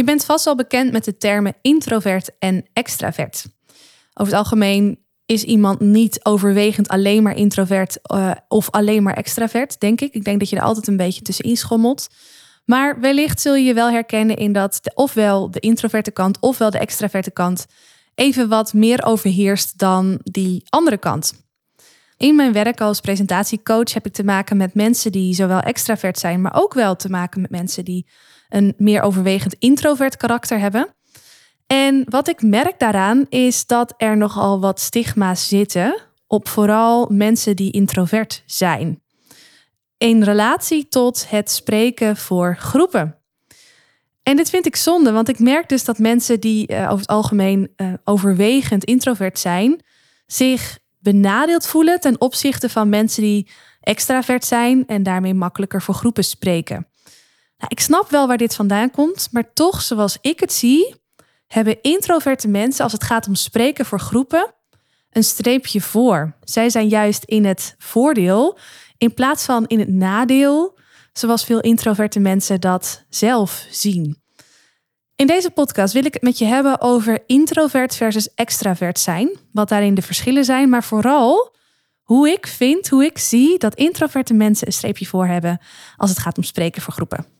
Je bent vast wel bekend met de termen introvert en extravert. Over het algemeen is iemand niet overwegend alleen maar introvert uh, of alleen maar extravert, denk ik. Ik denk dat je er altijd een beetje tussenin schommelt. Maar wellicht zul je je wel herkennen in dat ofwel de introverte kant ofwel de extraverte kant even wat meer overheerst dan die andere kant. In mijn werk als presentatiecoach heb ik te maken met mensen die zowel extravert zijn, maar ook wel te maken met mensen die een meer overwegend introvert karakter hebben. En wat ik merk daaraan is dat er nogal wat stigma's zitten op vooral mensen die introvert zijn. In relatie tot het spreken voor groepen. En dit vind ik zonde, want ik merk dus dat mensen die uh, over het algemeen uh, overwegend introvert zijn, zich benadeeld voelen ten opzichte van mensen die extravert zijn en daarmee makkelijker voor groepen spreken. Nou, ik snap wel waar dit vandaan komt, maar toch, zoals ik het zie, hebben introverte mensen als het gaat om spreken voor groepen een streepje voor. Zij zijn juist in het voordeel in plaats van in het nadeel, zoals veel introverte mensen dat zelf zien. In deze podcast wil ik het met je hebben over introvert versus extravert zijn, wat daarin de verschillen zijn, maar vooral hoe ik vind, hoe ik zie dat introverte mensen een streepje voor hebben als het gaat om spreken voor groepen.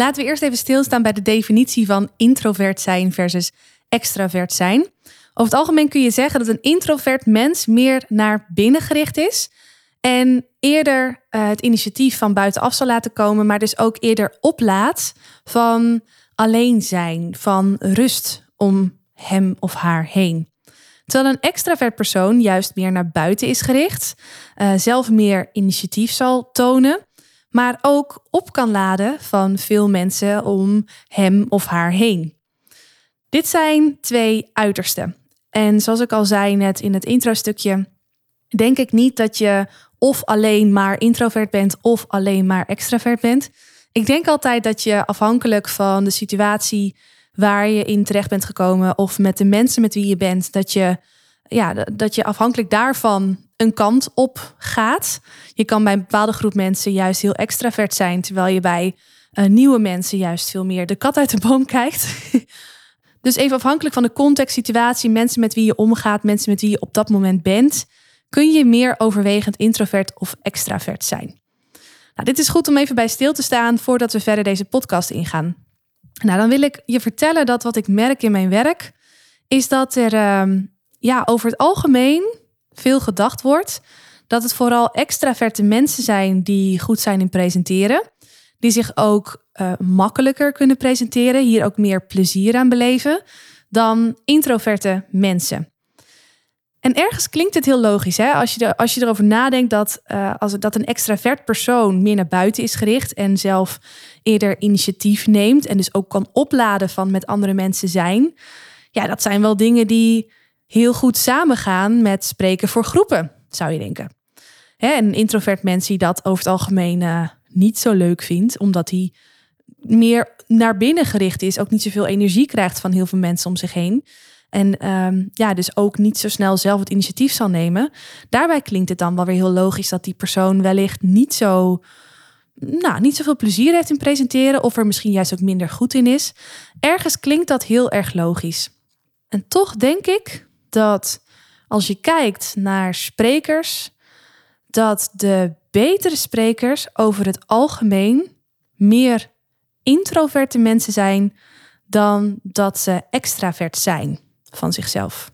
Laten we eerst even stilstaan bij de definitie van introvert zijn versus extravert zijn. Over het algemeen kun je zeggen dat een introvert mens meer naar binnen gericht is en eerder uh, het initiatief van buitenaf zal laten komen, maar dus ook eerder oplaat van alleen zijn, van rust om hem of haar heen. Terwijl een extravert persoon juist meer naar buiten is gericht, uh, zelf meer initiatief zal tonen maar ook op kan laden van veel mensen om hem of haar heen. Dit zijn twee uitersten. En zoals ik al zei net in het intro-stukje, denk ik niet dat je of alleen maar introvert bent of alleen maar extravert bent. Ik denk altijd dat je afhankelijk van de situatie waar je in terecht bent gekomen of met de mensen met wie je bent, dat je, ja, dat je afhankelijk daarvan een kant op gaat. Je kan bij een bepaalde groep mensen juist heel extravert zijn, terwijl je bij uh, nieuwe mensen juist veel meer de kat uit de boom kijkt. dus even afhankelijk van de context, situatie, mensen met wie je omgaat, mensen met wie je op dat moment bent, kun je meer overwegend introvert of extravert zijn. Nou, dit is goed om even bij stil te staan voordat we verder deze podcast ingaan. Nou, dan wil ik je vertellen dat wat ik merk in mijn werk is dat er uh, ja, over het algemeen veel gedacht wordt dat het vooral extraverte mensen zijn die goed zijn in presenteren. Die zich ook uh, makkelijker kunnen presenteren, hier ook meer plezier aan beleven dan introverte mensen. En ergens klinkt het heel logisch, hè? Als, je als je erover nadenkt dat, uh, als, dat een extravert persoon meer naar buiten is gericht en zelf eerder initiatief neemt en dus ook kan opladen van met andere mensen zijn. Ja, dat zijn wel dingen die heel goed samengaan met spreken voor groepen, zou je denken. Een introvert mens die dat over het algemeen uh, niet zo leuk vindt, omdat hij meer naar binnen gericht is, ook niet zoveel energie krijgt van heel veel mensen om zich heen. En um, ja, dus ook niet zo snel zelf het initiatief zal nemen. Daarbij klinkt het dan wel weer heel logisch dat die persoon wellicht niet zo, nou, niet zoveel plezier heeft in presenteren, of er misschien juist ook minder goed in is. Ergens klinkt dat heel erg logisch. En toch denk ik dat als je kijkt naar sprekers, dat de betere sprekers over het algemeen meer introverte mensen zijn dan dat ze extravert zijn van zichzelf.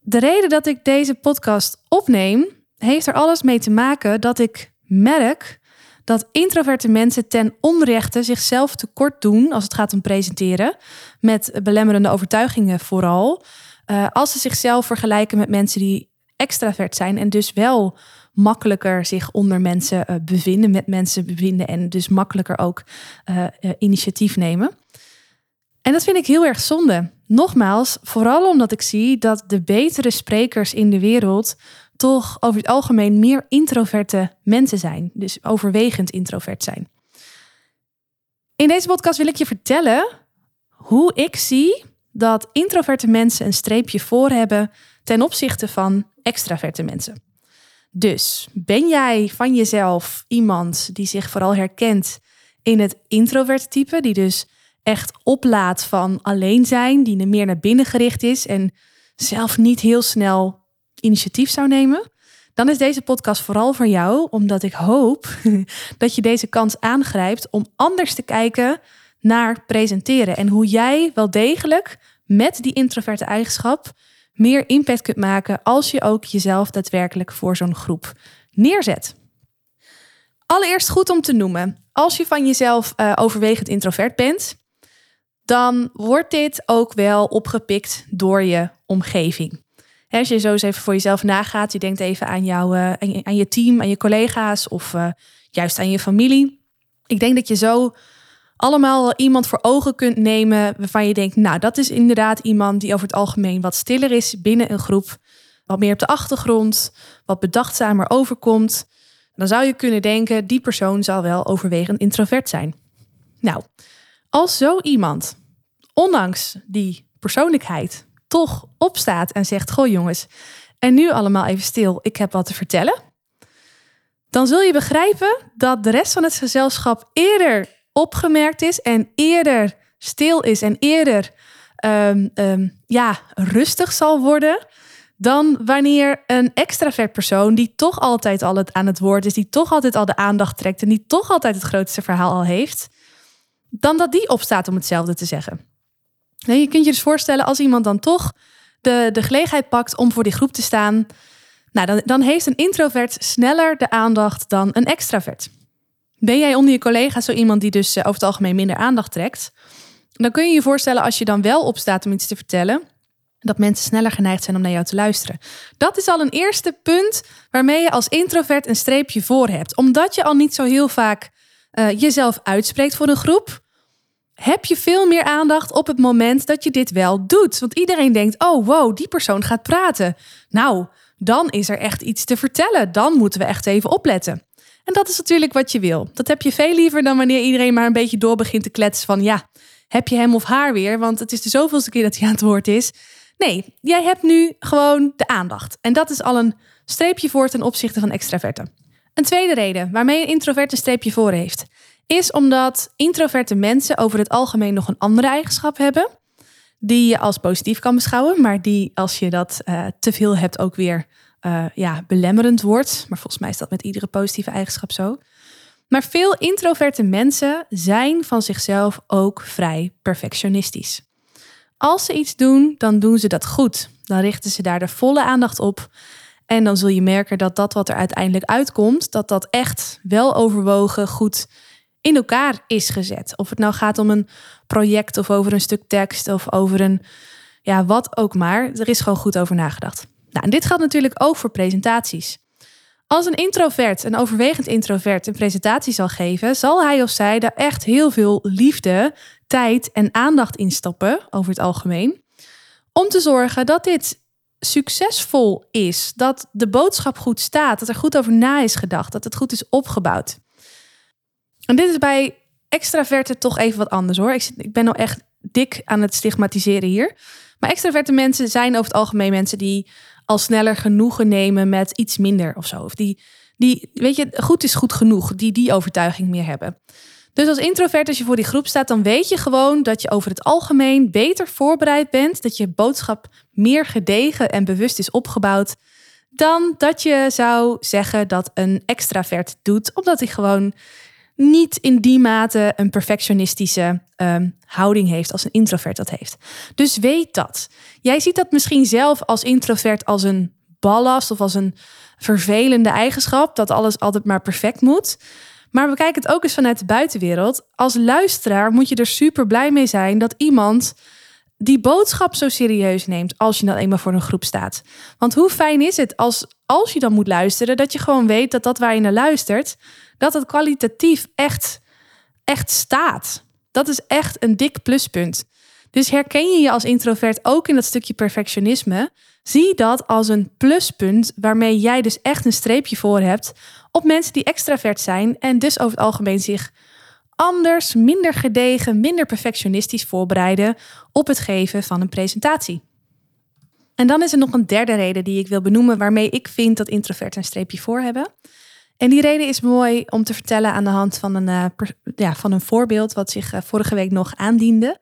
De reden dat ik deze podcast opneem, heeft er alles mee te maken dat ik merk dat introverte mensen ten onrechte zichzelf tekort doen als het gaat om presenteren, met belemmerende overtuigingen vooral. Uh, als ze zichzelf vergelijken met mensen die extravert zijn en dus wel makkelijker zich onder mensen uh, bevinden, met mensen bevinden en dus makkelijker ook uh, initiatief nemen. En dat vind ik heel erg zonde. Nogmaals, vooral omdat ik zie dat de betere sprekers in de wereld toch over het algemeen meer introverte mensen zijn. Dus overwegend introvert zijn. In deze podcast wil ik je vertellen hoe ik zie dat introverte mensen een streepje voor hebben ten opzichte van extraverte mensen. Dus ben jij van jezelf iemand die zich vooral herkent in het introverte type, die dus echt oplaat van alleen zijn, die meer naar binnen gericht is en zelf niet heel snel initiatief zou nemen? Dan is deze podcast vooral voor jou, omdat ik hoop dat je deze kans aangrijpt om anders te kijken naar presenteren en hoe jij wel degelijk met die introverte eigenschap meer impact kunt maken als je ook jezelf daadwerkelijk voor zo'n groep neerzet. Allereerst goed om te noemen, als je van jezelf uh, overwegend introvert bent, dan wordt dit ook wel opgepikt door je omgeving. Als je zo eens even voor jezelf nagaat, je denkt even aan, jou, uh, aan, je, team, aan je collega's of uh, juist aan je familie. Ik denk dat je zo allemaal iemand voor ogen kunt nemen waarvan je denkt, nou, dat is inderdaad iemand die over het algemeen wat stiller is binnen een groep, wat meer op de achtergrond, wat bedachtzamer overkomt. Dan zou je kunnen denken, die persoon zal wel overwegend introvert zijn. Nou, als zo iemand, ondanks die persoonlijkheid, toch opstaat en zegt: Goh, jongens, en nu allemaal even stil, ik heb wat te vertellen. Dan zul je begrijpen dat de rest van het gezelschap eerder opgemerkt is en eerder stil is en eerder um, um, ja, rustig zal worden dan wanneer een extravert persoon die toch altijd al het aan het woord is, die toch altijd al de aandacht trekt en die toch altijd het grootste verhaal al heeft, dan dat die opstaat om hetzelfde te zeggen. Nee, je kunt je dus voorstellen als iemand dan toch de, de gelegenheid pakt om voor die groep te staan, nou, dan, dan heeft een introvert sneller de aandacht dan een extravert. Ben jij onder je collega's zo iemand die dus eh, over het algemeen minder aandacht trekt? Dan kun je je voorstellen als je dan wel opstaat om iets te vertellen, dat mensen sneller geneigd zijn om naar jou te luisteren. Dat is al een eerste punt waarmee je als introvert een streepje voor hebt. Omdat je al niet zo heel vaak uh, jezelf uitspreekt voor een groep, heb je veel meer aandacht op het moment dat je dit wel doet. Want iedereen denkt: oh wow, die persoon gaat praten. Nou, dan is er echt iets te vertellen. Dan moeten we echt even opletten. En dat is natuurlijk wat je wil. Dat heb je veel liever dan wanneer iedereen maar een beetje door begint te kletsen van ja, heb je hem of haar weer? Want het is de zoveelste keer dat hij aan het woord is. Nee, jij hebt nu gewoon de aandacht. En dat is al een streepje voor ten opzichte van extraverten. Een tweede reden waarmee een introvert een streepje voor heeft, is omdat introverte mensen over het algemeen nog een andere eigenschap hebben, die je als positief kan beschouwen, maar die als je dat uh, te veel hebt ook weer uh, ja, belemmerend wordt. Maar volgens mij is dat met iedere positieve eigenschap zo. Maar veel introverte mensen zijn van zichzelf ook vrij perfectionistisch. Als ze iets doen, dan doen ze dat goed. Dan richten ze daar de volle aandacht op. En dan zul je merken dat dat wat er uiteindelijk uitkomt, dat dat echt wel overwogen goed in elkaar is gezet. Of het nou gaat om een project of over een stuk tekst of over een, ja, wat ook maar. Er is gewoon goed over nagedacht. Nou, en dit geldt natuurlijk ook voor presentaties. Als een introvert, een overwegend introvert, een presentatie zal geven, zal hij of zij daar echt heel veel liefde, tijd en aandacht in stoppen, over het algemeen. Om te zorgen dat dit succesvol is, dat de boodschap goed staat, dat er goed over na is gedacht, dat het goed is opgebouwd. En dit is bij extraverten toch even wat anders hoor. Ik, ik ben nou echt dik aan het stigmatiseren hier. Maar extraverte mensen zijn over het algemeen mensen die al sneller genoegen nemen met iets minder of zo. Of die, die, weet je, goed is goed genoeg, die die overtuiging meer hebben. Dus als introvert, als je voor die groep staat, dan weet je gewoon dat je over het algemeen beter voorbereid bent. Dat je boodschap meer gedegen en bewust is opgebouwd. Dan dat je zou zeggen dat een extravert doet, omdat hij gewoon niet in die mate een perfectionistische um, houding heeft als een introvert dat heeft. Dus weet dat. Jij ziet dat misschien zelf als introvert als een ballast of als een vervelende eigenschap, dat alles altijd maar perfect moet. Maar we kijken het ook eens vanuit de buitenwereld. Als luisteraar moet je er super blij mee zijn dat iemand die boodschap zo serieus neemt als je dan eenmaal voor een groep staat. Want hoe fijn is het als, als je dan moet luisteren, dat je gewoon weet dat dat waar je naar luistert, dat het kwalitatief echt, echt staat. Dat is echt een dik pluspunt. Dus herken je je als introvert ook in dat stukje perfectionisme? Zie dat als een pluspunt waarmee jij dus echt een streepje voor hebt op mensen die extravert zijn en dus over het algemeen zich anders, minder gedegen, minder perfectionistisch voorbereiden op het geven van een presentatie. En dan is er nog een derde reden die ik wil benoemen waarmee ik vind dat introverten een streepje voor hebben. En die reden is mooi om te vertellen aan de hand van een, uh, ja, van een voorbeeld wat zich uh, vorige week nog aandiende.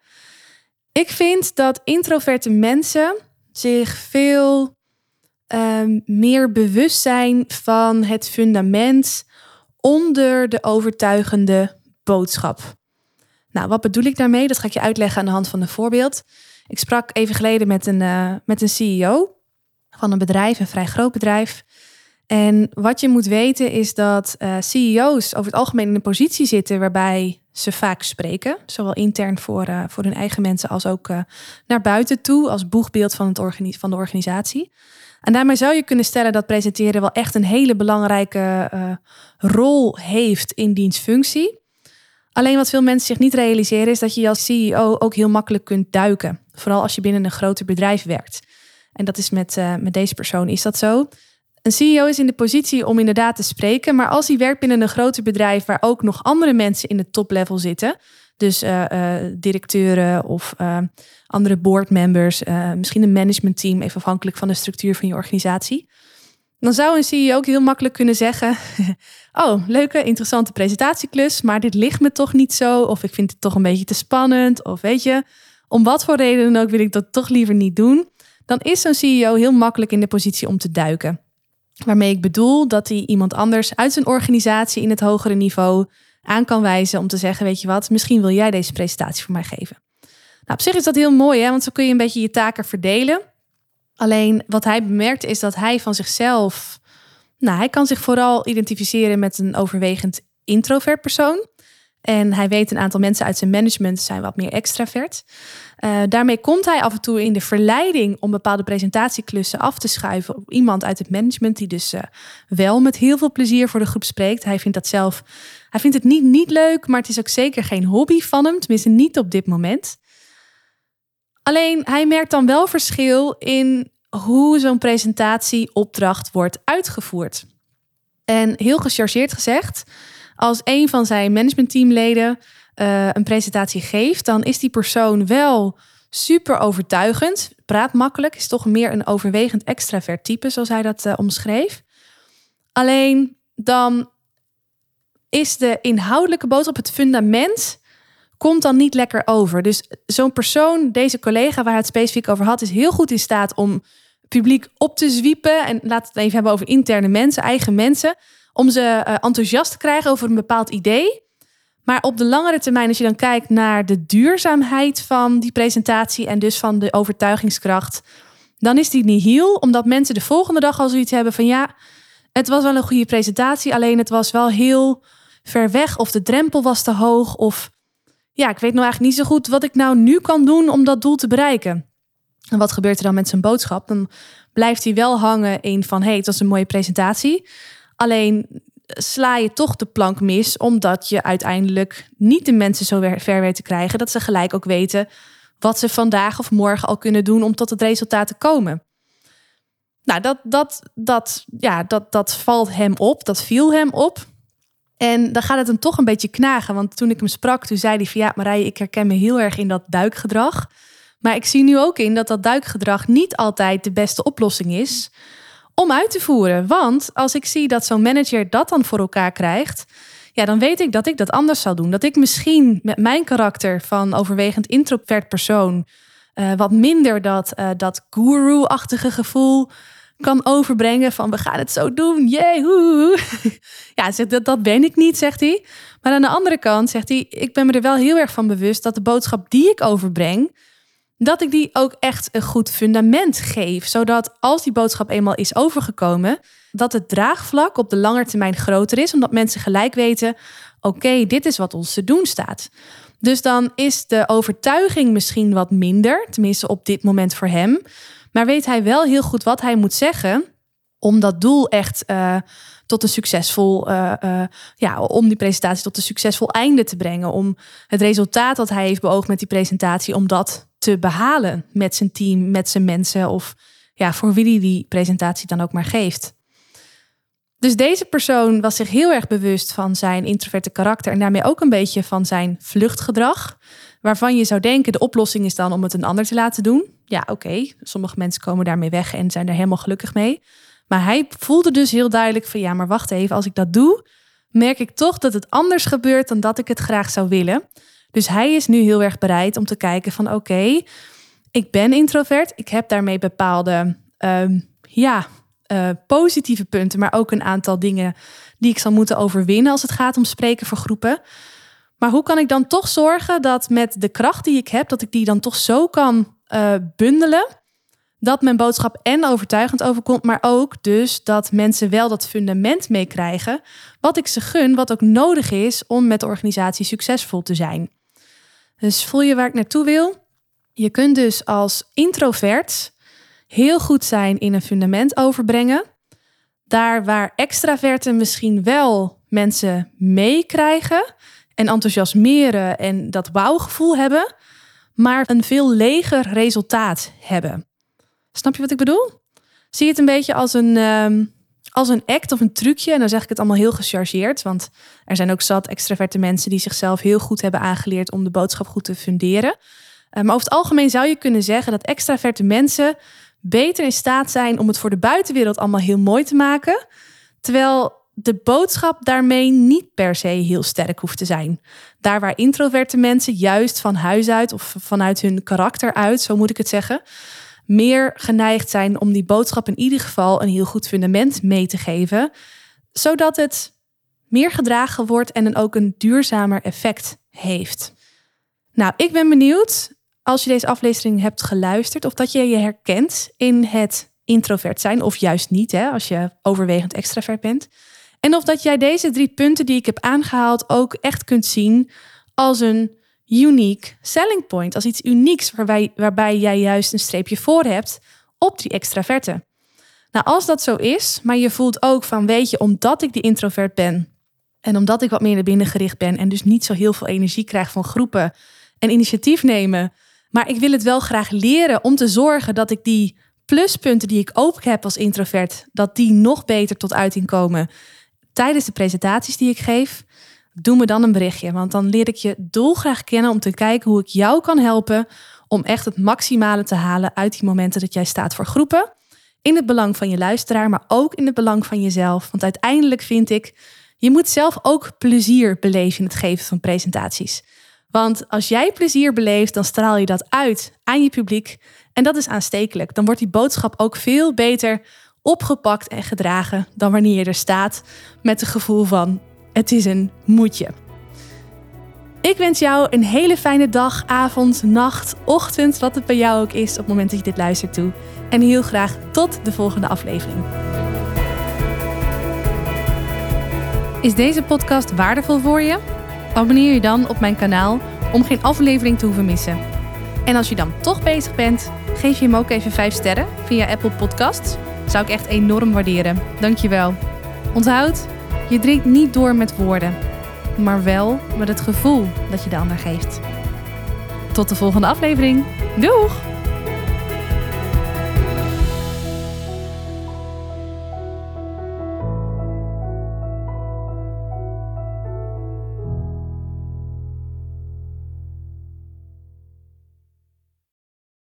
Ik vind dat introverte mensen zich veel uh, meer bewust zijn van het fundament onder de overtuigende boodschap. Nou, wat bedoel ik daarmee? Dat ga ik je uitleggen aan de hand van een voorbeeld. Ik sprak even geleden met een, uh, met een CEO van een bedrijf, een vrij groot bedrijf. En wat je moet weten is dat uh, CEO's over het algemeen in een positie zitten waarbij ze vaak spreken, zowel intern voor, uh, voor hun eigen mensen als ook uh, naar buiten toe als boegbeeld van, het van de organisatie. En daarmee zou je kunnen stellen dat presenteren wel echt een hele belangrijke rol heeft in dienstfunctie. Alleen wat veel mensen zich niet realiseren is dat je als CEO ook heel makkelijk kunt duiken. Vooral als je binnen een groter bedrijf werkt. En dat is met, met deze persoon is dat zo. Een CEO is in de positie om inderdaad te spreken, maar als hij werkt binnen een groter bedrijf waar ook nog andere mensen in het toplevel zitten, dus uh, uh, directeuren of uh, andere boardmembers, misschien een managementteam, even afhankelijk van de structuur van je organisatie, dan zou een CEO ook heel makkelijk kunnen zeggen: Oh, leuke, interessante presentatieklus, maar dit ligt me toch niet zo, of ik vind het toch een beetje te spannend, of weet je, om wat voor reden dan ook wil ik dat toch liever niet doen. Dan is zo'n CEO heel makkelijk in de positie om te duiken. Waarmee ik bedoel dat hij iemand anders uit zijn organisatie in het hogere niveau aan kan wijzen om te zeggen: Weet je wat, misschien wil jij deze presentatie voor mij geven. Nou, op zich is dat heel mooi, hè? want zo kun je een beetje je taken verdelen. Alleen wat hij bemerkt is dat hij van zichzelf, nou, hij kan zich vooral identificeren met een overwegend introvert persoon. En hij weet een aantal mensen uit zijn management zijn wat meer extravert. Uh, daarmee komt hij af en toe in de verleiding om bepaalde presentatieklussen af te schuiven op iemand uit het management, die dus uh, wel met heel veel plezier voor de groep spreekt. Hij vindt dat zelf, hij vindt het niet, niet leuk, maar het is ook zeker geen hobby van hem, tenminste niet op dit moment. Alleen hij merkt dan wel verschil in hoe zo'n presentatieopdracht wordt uitgevoerd. En heel gechargeerd gezegd, als een van zijn managementteamleden uh, een presentatie geeft, dan is die persoon wel super overtuigend, praat makkelijk, is toch meer een overwegend extravert type, zoals hij dat uh, omschreef. Alleen dan is de inhoudelijke boodschap, het fundament, komt dan niet lekker over. Dus zo'n persoon, deze collega waar het specifiek over had, is heel goed in staat om publiek op te zwiepen. En laten we het even hebben over interne mensen, eigen mensen. Om ze uh, enthousiast te krijgen over een bepaald idee. Maar op de langere termijn, als je dan kijkt naar de duurzaamheid van die presentatie en dus van de overtuigingskracht, dan is die niet heel, omdat mensen de volgende dag al zoiets hebben van ja, het was wel een goede presentatie, alleen het was wel heel ver weg of de drempel was te hoog of ja, ik weet nou eigenlijk niet zo goed wat ik nou nu kan doen om dat doel te bereiken. En wat gebeurt er dan met zijn boodschap? Dan blijft hij wel hangen in van hey, het was een mooie presentatie. Alleen sla je toch de plank mis, omdat je uiteindelijk niet de mensen zo ver weet te krijgen dat ze gelijk ook weten wat ze vandaag of morgen al kunnen doen om tot het resultaat te komen. Nou, dat, dat, dat, ja, dat, dat valt hem op, dat viel hem op. En dan gaat het hem toch een beetje knagen. Want toen ik hem sprak, toen zei hij van ja, Marije, ik herken me heel erg in dat duikgedrag. Maar ik zie nu ook in dat dat duikgedrag niet altijd de beste oplossing is om uit te voeren. Want als ik zie dat zo'n manager dat dan voor elkaar krijgt, ja, dan weet ik dat ik dat anders zal doen. Dat ik misschien met mijn karakter van overwegend introvert persoon uh, wat minder dat, uh, dat guru-achtige gevoel kan overbrengen van we gaan het zo doen, jee, Ja, dat, dat ben ik niet, zegt hij. Maar aan de andere kant zegt hij, ik ben me er wel heel erg van bewust dat de boodschap die ik overbreng, dat ik die ook echt een goed fundament geef. Zodat als die boodschap eenmaal is overgekomen, dat het draagvlak op de lange termijn groter is. Omdat mensen gelijk weten, oké, dit is wat ons te doen staat. Dus dan is de overtuiging misschien wat minder, tenminste op dit moment voor hem. Maar weet hij wel heel goed wat hij moet zeggen om dat doel echt uh, tot een succesvol, uh, uh, ja, om die presentatie tot een succesvol einde te brengen. Om het resultaat dat hij heeft beoogd met die presentatie, om dat te behalen met zijn team, met zijn mensen of ja, voor wie hij die presentatie dan ook maar geeft. Dus deze persoon was zich heel erg bewust van zijn introverte karakter en daarmee ook een beetje van zijn vluchtgedrag. Waarvan je zou denken, de oplossing is dan om het een ander te laten doen. Ja, oké, sommige mensen komen daarmee weg en zijn er helemaal gelukkig mee. Maar hij voelde dus heel duidelijk van ja, maar wacht even, als ik dat doe, merk ik toch dat het anders gebeurt dan dat ik het graag zou willen. Dus hij is nu heel erg bereid om te kijken van oké, ik ben introvert, ik heb daarmee bepaalde ehm, ja, uh, positieve punten, maar ook een aantal dingen die ik zal moeten overwinnen als het gaat om spreken voor groepen. Maar hoe kan ik dan toch zorgen dat met de kracht die ik heb, dat ik die dan toch zo kan uh, bundelen, dat mijn boodschap en overtuigend overkomt, maar ook dus dat mensen wel dat fundament meekrijgen, wat ik ze gun, wat ook nodig is om met de organisatie succesvol te zijn. Dus voel je waar ik naartoe wil? Je kunt dus als introvert heel goed zijn in een fundament overbrengen. Daar waar extraverten misschien wel mensen meekrijgen en enthousiasmeren en dat wauwgevoel hebben, maar een veel leger resultaat hebben. Snap je wat ik bedoel? Zie het een beetje als een, ehm, als een act of een trucje? En dan zeg ik het allemaal heel gechargeerd, want er zijn ook zat extraverte mensen die zichzelf heel goed hebben aangeleerd om de boodschap goed te funderen. Uh, maar over het algemeen zou je kunnen zeggen dat extraverte mensen beter in staat zijn om het voor de buitenwereld allemaal heel mooi te maken. Terwijl de boodschap daarmee niet per se heel sterk hoeft te zijn. Daar waar introverte mensen juist van huis uit of vanuit hun karakter uit, zo moet ik het zeggen, meer geneigd zijn om die boodschap in ieder geval een heel goed fundament mee te geven, zodat het meer gedragen wordt en dan ook een duurzamer effect heeft. Nou, ik ben benieuwd als je deze aflevering hebt geluisterd, of dat je je herkent in het introvert zijn, of juist niet, hè, als je overwegend extravert bent. En of dat jij deze drie punten die ik heb aangehaald ook echt kunt zien als een unique selling point, als iets unieks waarbij, waarbij jij juist een streepje voor hebt op die extraverte. Nou, als dat zo is, maar je voelt ook van, weet je, omdat ik die introvert ben en omdat ik wat meer naar binnen gericht ben en dus niet zo heel veel energie krijg van groepen en initiatief nemen, maar ik wil het wel graag leren om te zorgen dat ik die pluspunten die ik ook heb als introvert, dat die nog beter tot uiting komen tijdens de presentaties die ik geef. Doe me dan een berichtje, want dan leer ik je dolgraag kennen om te kijken hoe ik jou kan helpen om echt het maximale te halen uit die momenten dat jij staat voor groepen. In het belang van je luisteraar, maar ook in het belang van jezelf. Want uiteindelijk vind ik, je moet zelf ook plezier beleven in het geven van presentaties. Want als jij plezier beleeft, dan straal je dat uit aan je publiek. En dat is aanstekelijk. Dan wordt die boodschap ook veel beter opgepakt en gedragen dan wanneer je er staat met het gevoel van het is een moedje. Ik wens jou een hele fijne dag, avond, nacht, ochtend, wat het bij jou ook is op het moment dat je dit luistert toe. En heel graag tot de volgende aflevering. Is deze podcast waardevol voor je? Abonneer je dan op mijn kanaal om geen aflevering te hoeven missen. En als je dan toch bezig bent, geef je hem ook even 5 sterren via Apple Podcasts. Zou ik echt enorm waarderen. Dankjewel. Onthoud, je drinkt niet door met woorden, maar wel met het gevoel dat je de ander geeft. Tot de volgende aflevering. Doeg!